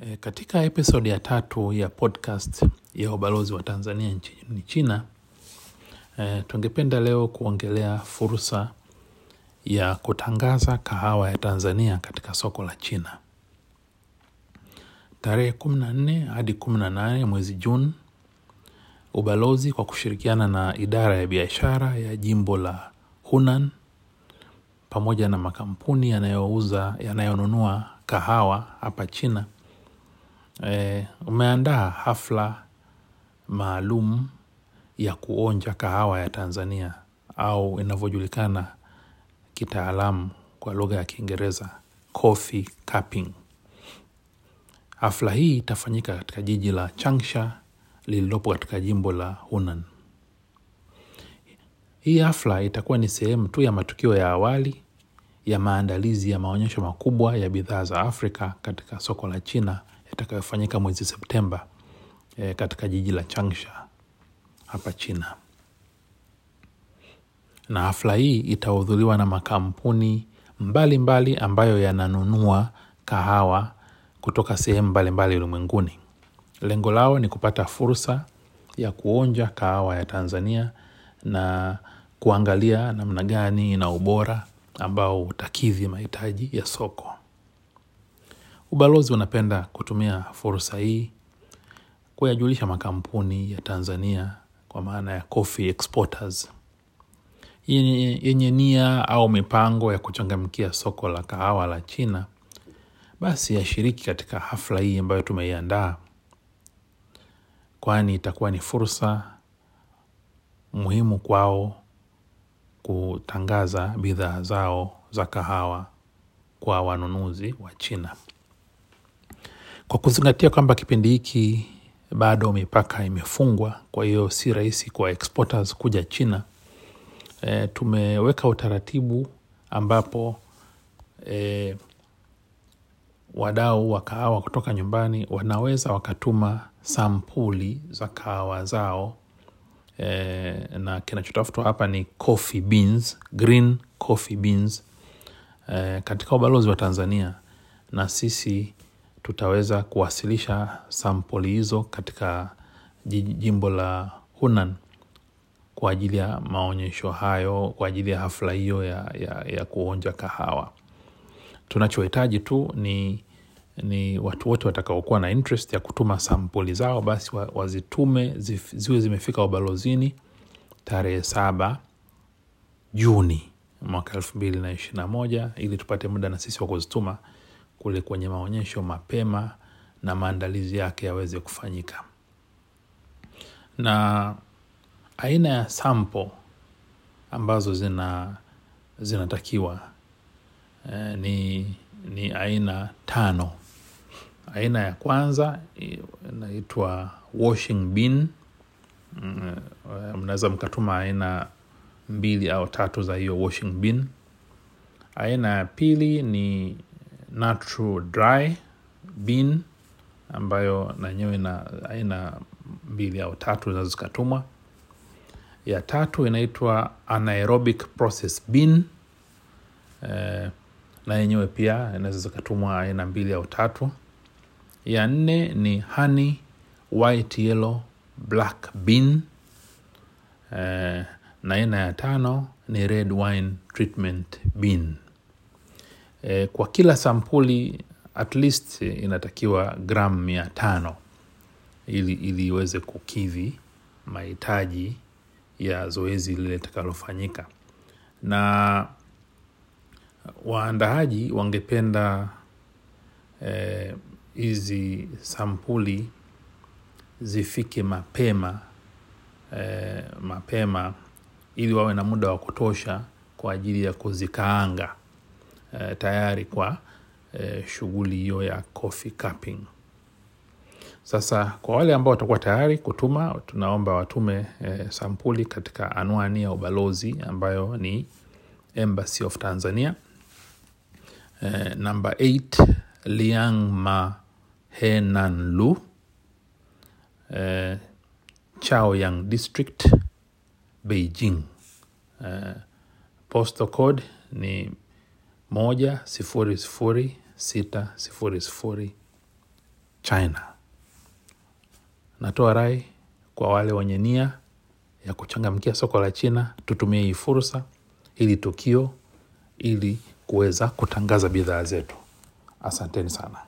E, katika episodi ya tatu ya podcast ya ubalozi wa Tanzania nchini China e, tungependa leo kuongelea fursa ya kutangaza kahawa ya Tanzania katika soko la China. Tarehe kumi na nne hadi kumi na nane mwezi Juni, ubalozi kwa kushirikiana na idara ya biashara ya jimbo la Hunan pamoja na makampuni yanayouza yanayonunua kahawa hapa China e, umeandaa hafla maalum ya kuonja kahawa ya Tanzania au inavyojulikana kitaalamu kwa lugha ya Kiingereza cupping. Hafla hii itafanyika katika jiji la Changsha lililopo katika jimbo la Hunan. Hii hafla itakuwa ni sehemu tu ya matukio ya awali ya maandalizi ya maonyesho makubwa ya bidhaa za Afrika katika soko la China yatakayofanyika mwezi Septemba e, katika jiji la Changsha hapa China. Na hafla hii itahudhuriwa na makampuni mbalimbali mbali ambayo yananunua kahawa kutoka sehemu mbalimbali ulimwenguni. Lengo lao ni kupata fursa ya kuonja kahawa ya Tanzania na kuangalia namna gani ina ubora ambao utakidhi mahitaji ya soko. Ubalozi unapenda kutumia fursa hii kuyajulisha makampuni ya Tanzania kwa maana ya coffee exporters yenye, nia au mipango ya kuchangamkia soko la kahawa la China, basi yashiriki katika hafla hii ambayo tumeiandaa, kwani itakuwa ni fursa muhimu kwao kutangaza bidhaa zao za kahawa kwa wanunuzi wa China. Kwa kuzingatia kwamba kipindi hiki bado mipaka imefungwa, kwa hiyo si rahisi kwa exporters kuja China. E, tumeweka utaratibu ambapo e, wadau wa kahawa kutoka nyumbani wanaweza wakatuma sampuli za kahawa zao e, na kinachotafutwa hapa ni coffee beans, green coffee beans e, katika ubalozi wa Tanzania na sisi tutaweza kuwasilisha sampuli hizo katika jimbo la Hunan kwa ajili ya maonyesho hayo, kwa ajili ya hafla hiyo ya, ya, ya kuonja kahawa. Tunachohitaji tu ni, ni watu wote watakaokuwa na interest ya kutuma sampuli zao, basi wazitume zif, ziwe zimefika ubalozini tarehe saba Juni mwaka elfu mbili na ishirini na moja ili tupate muda na sisi wa kuzituma kule kwenye maonyesho mapema na maandalizi yake yaweze kufanyika. Na aina ya sample ambazo zina zinatakiwa e, ni, ni aina tano. Aina ya kwanza inaitwa washing bin Mnaweza mkatuma aina mbili au tatu za hiyo washing bin Aina ya pili ni natural dry bean ambayo nanyewe ina aina mbili au tatu zinaweza zikatumwa. Ya tatu inaitwa anaerobic process bean eh, na yenyewe pia inaweza zikatumwa aina mbili au tatu. Ya nne ni honey white yellow black bean eh, na aina ya tano ni red wine treatment bean. E, kwa kila sampuli at least inatakiwa gramu mia tano ili, ili iweze kukidhi mahitaji ya zoezi lile litakalofanyika, na waandaaji wangependa hizi e, sampuli zifike mapema e, mapema ili wawe na muda wa kutosha kwa ajili ya kuzikaanga e, tayari kwa eh, shughuli hiyo ya coffee cupping. Sasa kwa wale ambao watakuwa tayari kutuma, tunaomba watume eh, sampuli katika anwani ya ubalozi ambayo ni Embassy of Tanzania eh, namba 8 Liang Ma Henan Lu e, Chaoyang District Beijing. eh, postal code ni moja sifuri sifuri sita sifuri sifuri China. Natoa rai kwa wale wenye nia ya kuchangamkia soko la China, tutumie hii fursa ili tukio ili kuweza kutangaza bidhaa zetu. Asanteni sana.